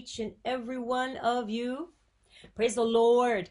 Each and every one of you. Praise the Lord.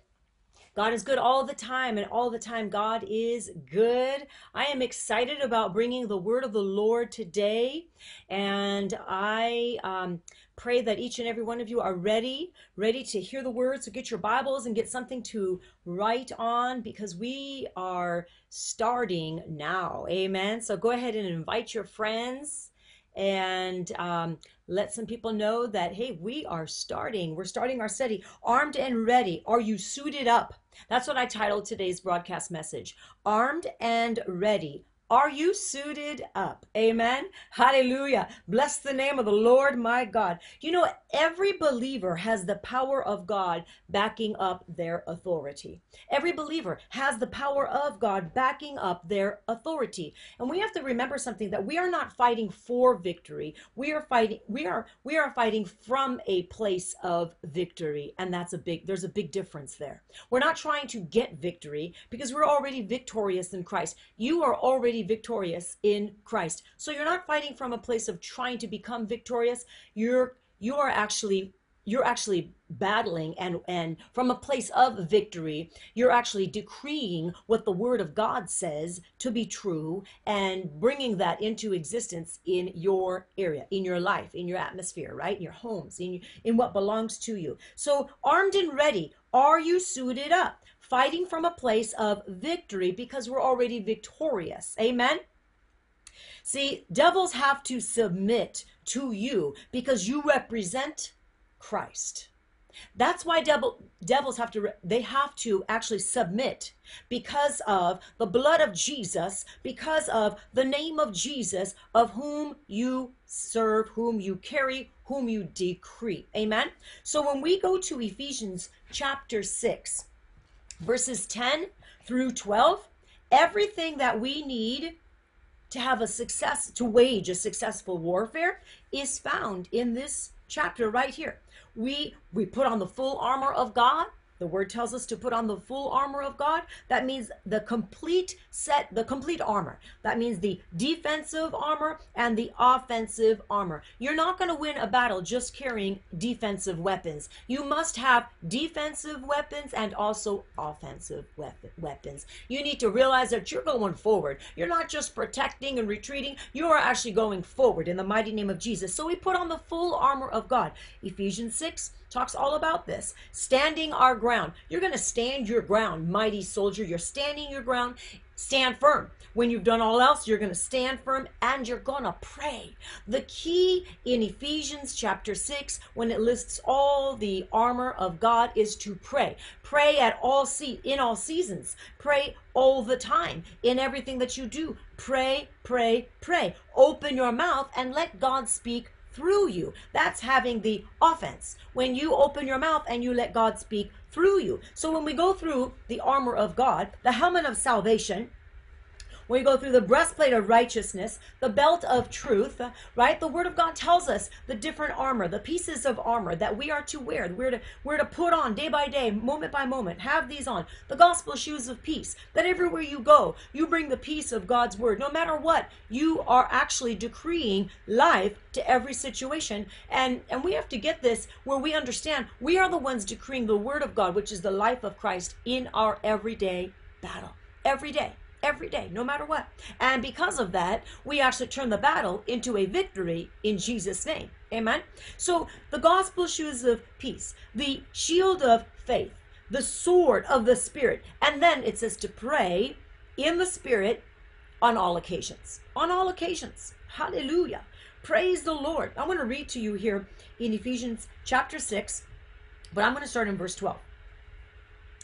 God is good all the time, and all the time, God is good. I am excited about bringing the word of the Lord today, and I um, pray that each and every one of you are ready, ready to hear the word. So get your Bibles and get something to write on because we are starting now. Amen. So go ahead and invite your friends and um, let some people know that hey we are starting we're starting our study armed and ready. Are you suited up? That's what i titled today's broadcast message armed and ready are you suited up? Amen. Hallelujah. Bless the name of the Lord my God. You know, every believer has the power of God backing up their authority. Every believer has the power of God backing up their authority. And we have to remember something that we are not fighting for victory. We are fighting we are we are fighting from a place of victory. And that's a big there's a big difference there. We're not trying to get victory because we're already victorious in Christ. You are already victorious in Christ. So you're not fighting from a place of trying to become victorious. You're you are actually you're actually battling and and from a place of victory you're actually decreeing what the word of god says to be true and bringing that into existence in your area in your life in your atmosphere right in your homes in in what belongs to you so armed and ready are you suited up fighting from a place of victory because we're already victorious. Amen. See, devils have to submit to you because you represent Christ. That's why devil, devils have to they have to actually submit because of the blood of Jesus, because of the name of Jesus of whom you serve, whom you carry, whom you decree. Amen. So when we go to Ephesians chapter 6, verses 10 through 12, everything that we need to have a success, to wage a successful warfare is found in this chapter right here. We we put on the full armor of God the word tells us to put on the full armor of God. That means the complete set, the complete armor. That means the defensive armor and the offensive armor. You're not going to win a battle just carrying defensive weapons. You must have defensive weapons and also offensive weapons. You need to realize that you're going forward. You're not just protecting and retreating, you are actually going forward in the mighty name of Jesus. So we put on the full armor of God. Ephesians 6 talks all about this. Standing our ground. You're going to stand your ground, mighty soldier. You're standing your ground. Stand firm. When you've done all else, you're going to stand firm and you're going to pray. The key in Ephesians chapter 6, when it lists all the armor of God, is to pray. Pray at all se- in all seasons. Pray all the time in everything that you do. Pray, pray, pray. Open your mouth and let God speak through you. That's having the offense. When you open your mouth and you let God speak through you. So when we go through the armor of God, the helmet of salvation, we go through the breastplate of righteousness, the belt of truth, right? The word of God tells us the different armor, the pieces of armor that we are to wear, we're to, we're to put on day by day, moment by moment, have these on. The gospel shoes of peace, that everywhere you go, you bring the peace of God's word. No matter what, you are actually decreeing life to every situation. And, and we have to get this where we understand we are the ones decreeing the word of God, which is the life of Christ in our everyday battle. Every day every day, no matter what. And because of that, we actually turn the battle into a victory in Jesus' name. Amen. So the gospel shoes of peace, the shield of faith, the sword of the spirit, and then it says to pray in the spirit on all occasions. On all occasions. Hallelujah. Praise the Lord. I want to read to you here in Ephesians chapter 6, but I'm going to start in verse 12.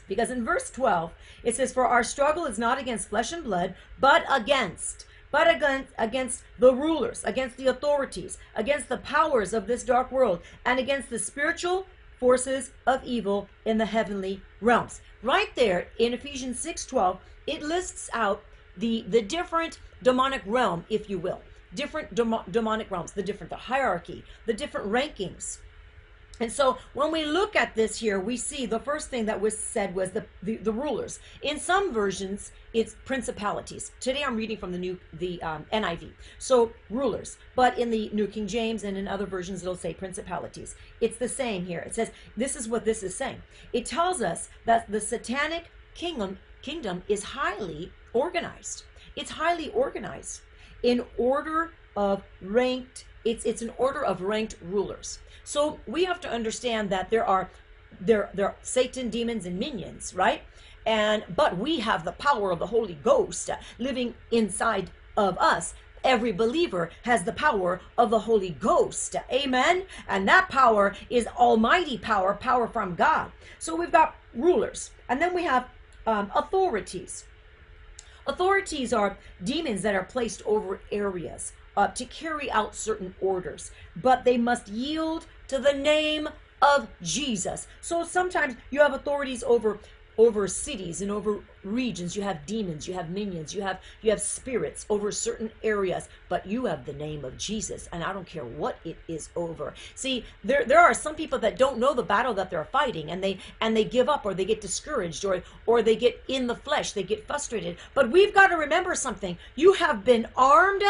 Because in verse 12, it says, For our struggle is not against flesh and blood, but against, but against, against the rulers, against the authorities, against the powers of this dark world, and against the spiritual forces of evil in the heavenly realms. Right there in Ephesians 6:12, it lists out the, the different demonic realm, if you will. Different demonic realms, the different, the hierarchy, the different rankings And so when we look at this here, we see the first thing that was said was the, the, the rulers. In some versions, it's principalities. Today I'm reading from the new the um, NIV. So rulers, but in the New King James and in other versions it'll say principalities. It's the same here. It says this is what this is saying. It tells us that the satanic kingdom kingdom is highly organized. It's highly organized in order of ranked it's it's an order of ranked rulers. So we have to understand that there are there there are Satan demons and minions, right? And but we have the power of the Holy Ghost living inside of us every believer has the power of the Holy Ghost. Amen. And that power is almighty power, power from God. So we've got rulers, and then we have um, authorities. Authorities are demons that are placed over areas uh, to carry out certain orders, but they must yield to the name of Jesus. So sometimes you have authorities over over cities and over regions. You have demons you have minions you have you have spirits over certain areas but you have the name of jesus and i don't care what it is over. See there there are some people that don't know the battle that they're fighting and they and they give up or they get discouraged or or they get in the flesh they get frustrated. But we've got to remember something. You have been armed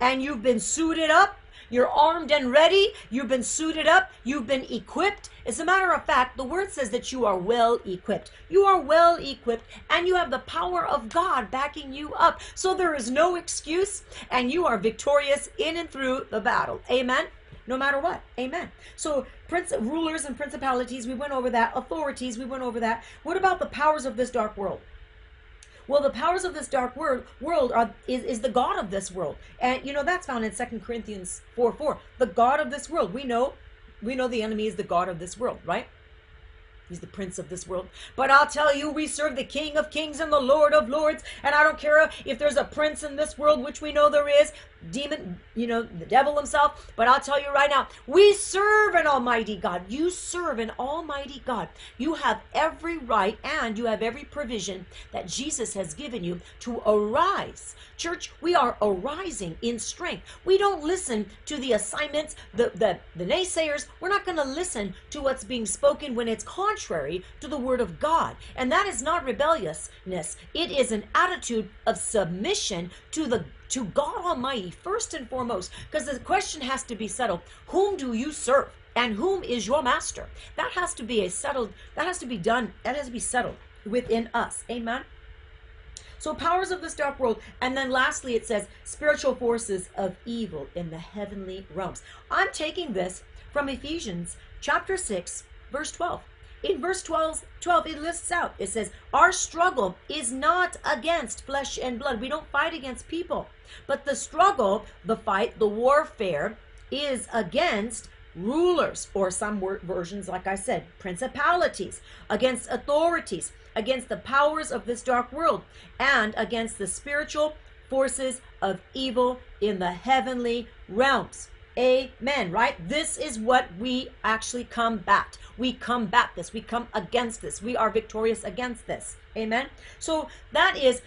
and you've been suited up you're armed and ready. You've been suited up. You've been equipped. As a matter of fact, the word says that you are well equipped. You are well equipped and you have the power of God backing you up. So there is no excuse and you are victorious in and through the battle. Amen no matter what. Amen. So, prince, rulers and principalities, we went over that. Authorities, we went over that. What about the powers of this dark world? Well, the powers of this dark world world are is, is the God of this world. And you know that's found in Second Corinthians 4 4. The God of this world. We know we know the enemy is the God of this world, right? He's the prince of this world. But I'll tell you, we serve the King of kings and the Lord of lords. And I don't care if there's a prince in this world, which we know there is, demon, you know, the devil himself. But I'll tell you right now, we serve an almighty God. You serve an almighty God. You have every right and you have every provision that Jesus has given you to arise. Church, we are arising in strength. We don't listen to the assignments, the, the, the naysayers. We're not going to listen to what's being spoken when it's contrary to the word of God. And that is not rebelliousness. It is an attitude of submission to the to God Almighty first and foremost, because the question has to be settled whom do you serve? And whom is your master? That has to be a settled, that has to be done, that has to be settled within us. Amen. So, powers of this dark world. And then lastly, it says spiritual forces of evil in the heavenly realms. I'm taking this from Ephesians chapter 6, verse 12 in verse 12, 12 it lists out it says our struggle is not against flesh and blood. We don't fight against people but the struggle the fight the warfare is against rulers or some versions like i said principalities against authorities against the powers of this dark world and against the spiritual forces of evil in the heavenly realms Amen, right? This is what we actually combat. We combat this. We come against this. We are victorious against this. Amen. So that is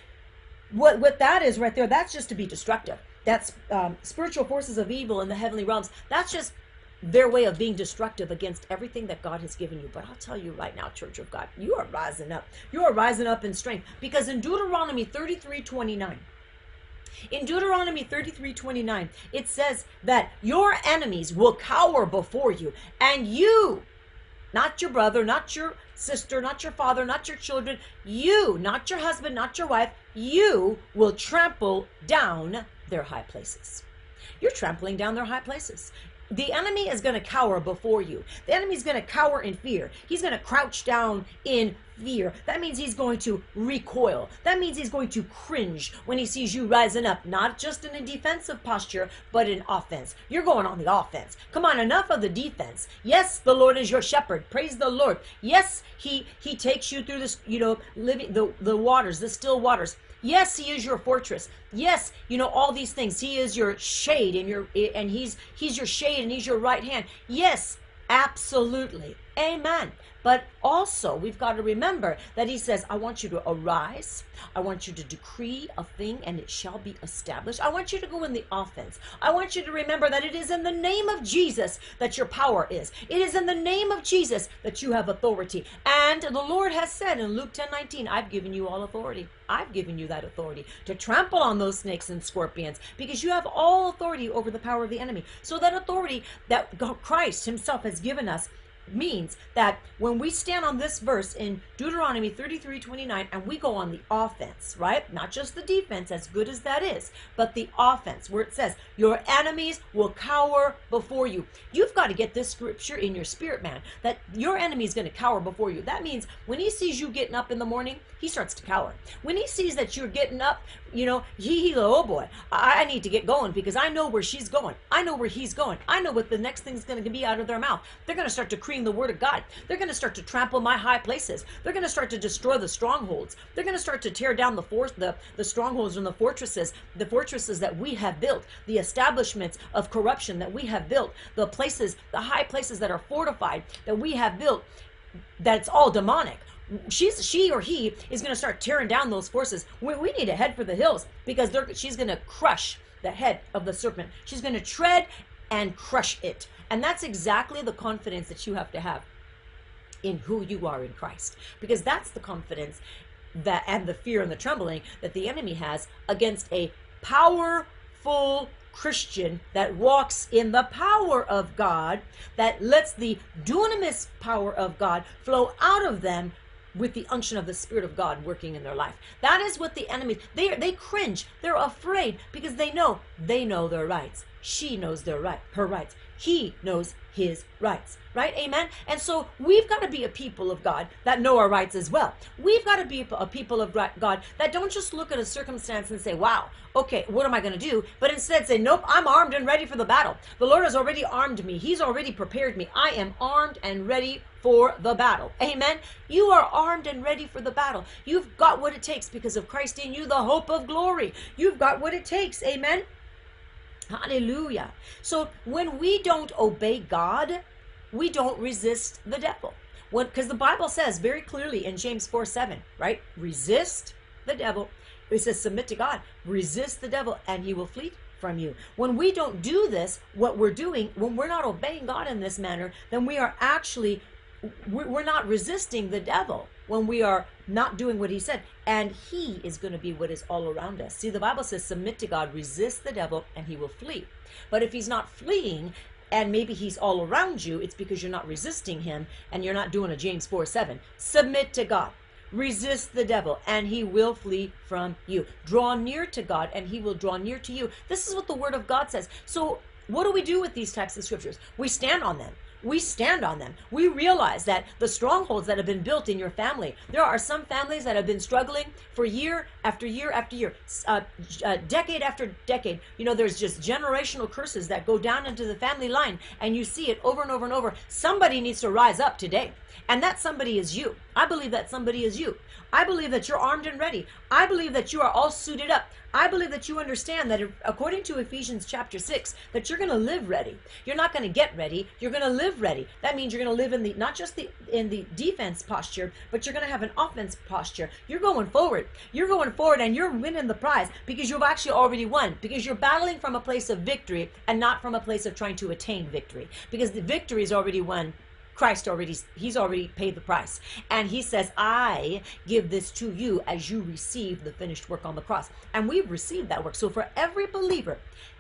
what what that is right there. That's just to be destructive. That's um, spiritual forces of evil in the heavenly realms. That's just their way of being destructive against everything that God has given you. But I'll tell you right now, Church of God, you are rising up. You are rising up in strength because in Deuteronomy 33 29, in Deuteronomy 33 29, it says that your enemies will cower before you, and you, not your brother, not your sister, not your father, not your children, you, not your husband, not your wife, you will trample down their high places. You're trampling down their high places. The enemy is going to cower before you. The enemy is going to cower in fear. He's going to crouch down in fear. That means he's going to recoil. That means he's going to cringe when he sees you rising up, not just in a defensive posture, but in offense. You're going on the offense. Come on, enough of the defense. Yes, the Lord is your shepherd. Praise the Lord. Yes, he he takes you through this, you know, living the the waters, the still waters. Yes, he is your fortress. Yes, you know all these things. He is your shade and your and he's he's your shade and he's your right hand. Yes, absolutely. Amen. But also, we've got to remember that he says, I want you to arise. I want you to decree a thing and it shall be established. I want you to go in the offense. I want you to remember that it is in the name of Jesus that your power is. It is in the name of Jesus that you have authority. And the Lord has said in Luke 10 19, I've given you all authority. I've given you that authority to trample on those snakes and scorpions because you have all authority over the power of the enemy. So, that authority that Christ Himself has given us means that when we stand on this verse in Deuteronomy 33 29 and we go on the offense, right? Not just the defense, as good as that is, but the offense, where it says, Your enemies will cower before you. You've got to get this scripture in your spirit, man, that your enemy is going to cower before you. That means when he sees you getting up in the morning, he starts to cower. When he sees that you're getting up, you know, he, he oh boy, I, I need to get going because I know where she's going. I know where he's going. I know what the next thing's going to be out of their mouth. They're going to start decreeing the word of God. They're going to start to trample my high places. They're going to start to destroy the strongholds. They're going to start to tear down the force, the, the strongholds and the fortresses, the fortresses that we have built, the establishments of corruption that we have built, the places, the high places that are fortified that we have built. That's all demonic she's she or he is going to start tearing down those forces. We, we need to head for the hills because she's going to crush the head of the serpent. She's going to tread and crush it. And that's exactly the confidence that you have to have in who you are in Christ. Because that's the confidence that and the fear and the trembling that the enemy has against a powerful Christian that walks in the power of God, that lets the dunamis power of God flow out of them with the unction of the Spirit of God working in their life. That is what the enemy they they cringe. They're afraid because they know they know their rights. She knows their right, her rights. He knows his rights, right? Amen. And so we've got to be a people of God that know our rights as well. We've got to be a people of God that don't just look at a circumstance and say, wow, okay, what am I going to do? But instead say, nope, I'm armed and ready for the battle. The Lord has already armed me, He's already prepared me. I am armed and ready for the battle. Amen. You are armed and ready for the battle. You've got what it takes because of Christ in you, the hope of glory. You've got what it takes. Amen. Hallelujah. So when we don't obey God, we don't resist the devil. Because the Bible says very clearly in James 4 7, right? Resist the devil. It says, submit to God, resist the devil, and he will flee from you. When we don't do this, what we're doing, when we're not obeying God in this manner, then we are actually we're not resisting the devil when we are not doing what he said. And he is going to be what is all around us. See the bible says submit to god resist the devil and he will flee. But if he's not fleeing and maybe he's all around you it's because you're not resisting him and you're not doing a james 4 7 submit to god. Resist the devil and he will flee from you. Draw near to god and he will draw near to you. This is what the word of god says. So what do we do with these types of scriptures? We stand on them we stand on them. We realize that the strongholds that have been built in your family, there are some families that have been struggling for year after year after year, uh, uh, decade after decade. You know, there's just generational curses that go down into the family line, and you see it over and over and over. Somebody needs to rise up today, and that somebody is you. I believe that somebody is you. I believe that you're armed and ready. I believe that you are all suited up. I believe that you understand that according to Ephesians chapter 6, that you're going to live ready. You're not going to get ready. You're going to live ready. That means you're going to live in the not just the in the defense posture, but you're going to have an offense posture. You're going forward. You're going forward and you're winning the prize because you've actually already won because you're battling from a place of victory and not from a place of trying to attain victory because the victory is already won Christ already, he's already paid the price. And he says, I give this to you as you receive the finished work on the cross. And we've received that work. So for every believer,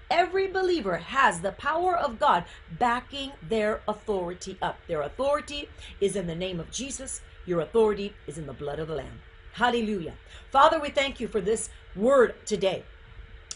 every believer has the power of God backing their authority up. Their authority is in the name of Jesus. Your authority is in the blood of the Lamb. Hallelujah. Father, we thank you for this word today.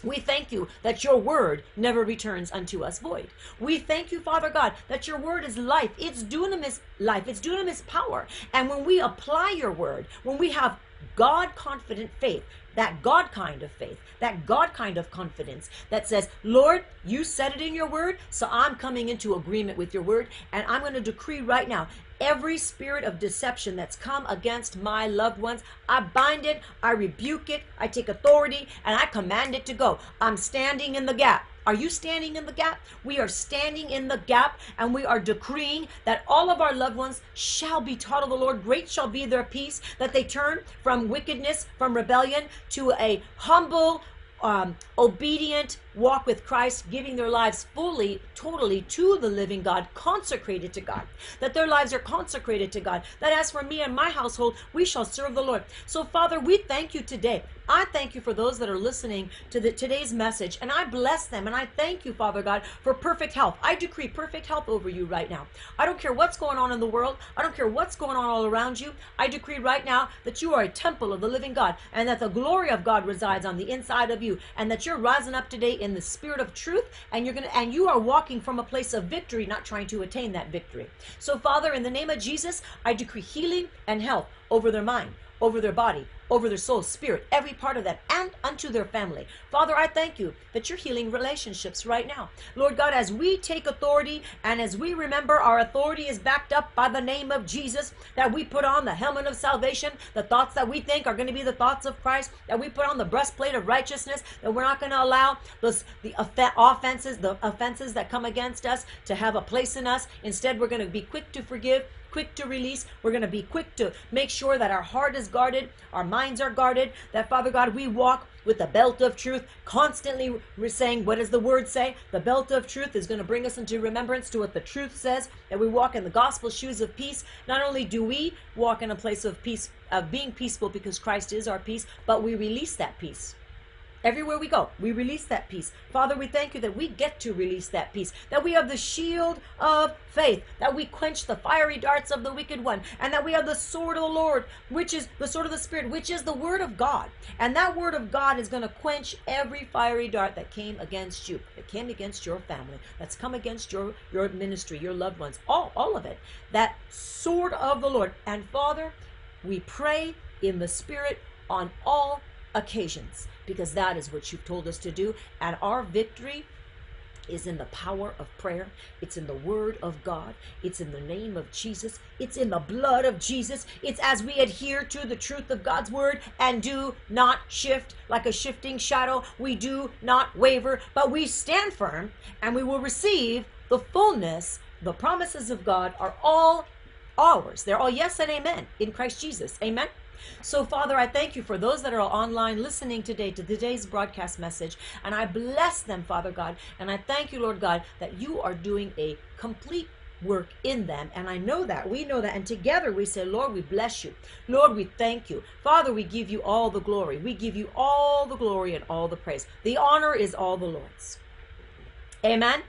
We thank you that your word never returns unto us void. We thank you, Father God, that your word is life. It's dunamis life. It's dunamis power. And when we apply your word, when we have God confident faith, that God kind of faith, that God kind of confidence that says, Lord, you said it in your word, so I'm coming into agreement with your word, and I'm going to decree right now every spirit of deception that's come against my loved ones, I bind it, I rebuke it, I take authority, and I command it to go. I'm standing in the gap. Are you standing in the gap? We are standing in the gap and we are decreeing that all of our loved ones shall be taught of the Lord. Great shall be their peace, that they turn from wickedness, from rebellion to a humble, um, obedient walk with Christ, giving their lives fully, totally to the living God, consecrated to God, that their lives are consecrated to God, that as for me and my household, we shall serve the Lord. So, Father, we thank you today. I thank you for those that are listening to the, today's message, and I bless them, and I thank you, Father God, for perfect health. I decree perfect health over you right now. I don't care what's going on in the world, I don't care what's going on all around you. I decree right now that you are a temple of the living God, and that the glory of God resides on the inside of you, and that you're rising up today in the spirit of truth and you're going to and you are walking from a place of victory not trying to attain that victory. So father in the name of jesus i decree healing and health over their mind over their body over their soul, spirit, every part of that, and unto their family. Father, I thank you that you're healing relationships right now. Lord God, as we take authority and as we remember our authority is backed up by the name of Jesus, that we put on the helmet of salvation, the thoughts that we think are going to be the thoughts of Christ, that we put on the breastplate of righteousness, that we're not going to allow those the offenses, the offenses that come against us to have a place in us. Instead, we're going to be quick to forgive quick to release. We're going to be quick to make sure that our heart is guarded, our minds are guarded, that Father God, we walk with the belt of truth, constantly we're saying, What does the word say? The belt of truth is going to bring us into remembrance to what the truth says, that we walk in the gospel shoes of peace. Not only do we walk in a place of peace, of being peaceful because Christ is our peace, but we release that peace. Everywhere we go, we release that peace. Father, we thank you that we get to release that peace, that we have the shield of faith, that we quench the fiery darts of the wicked one, and that we have the sword of the Lord, which is the sword of the Spirit, which is the word of God. And that word of God is going to quench every fiery dart that came against you, that came against your family, that's come against your, your ministry, your loved ones, all, all of it. That sword of the Lord. And Father, we pray in the Spirit on all occasions because that is what you've told us to do. And our victory is in the power of prayer. It's in the word of God. It's in the name of Jesus. It's in the blood of Jesus. It's as we adhere to the truth of God's word and do not shift like a shifting shadow. We do not waver, but we stand firm and we will receive the fullness. The promises of God are all ours. They're all yes and amen in Christ Jesus. Amen. So, Father, I thank you for those that are online listening today to today's broadcast message. And I bless them, Father God. And I thank you, Lord God, that you are doing a complete work in them. And I know that. We know that. And together we say, Lord, we bless you. Lord, we thank you. Father, we give you all the glory. We give you all the glory and all the praise. The honor is all the Lord's. Amen.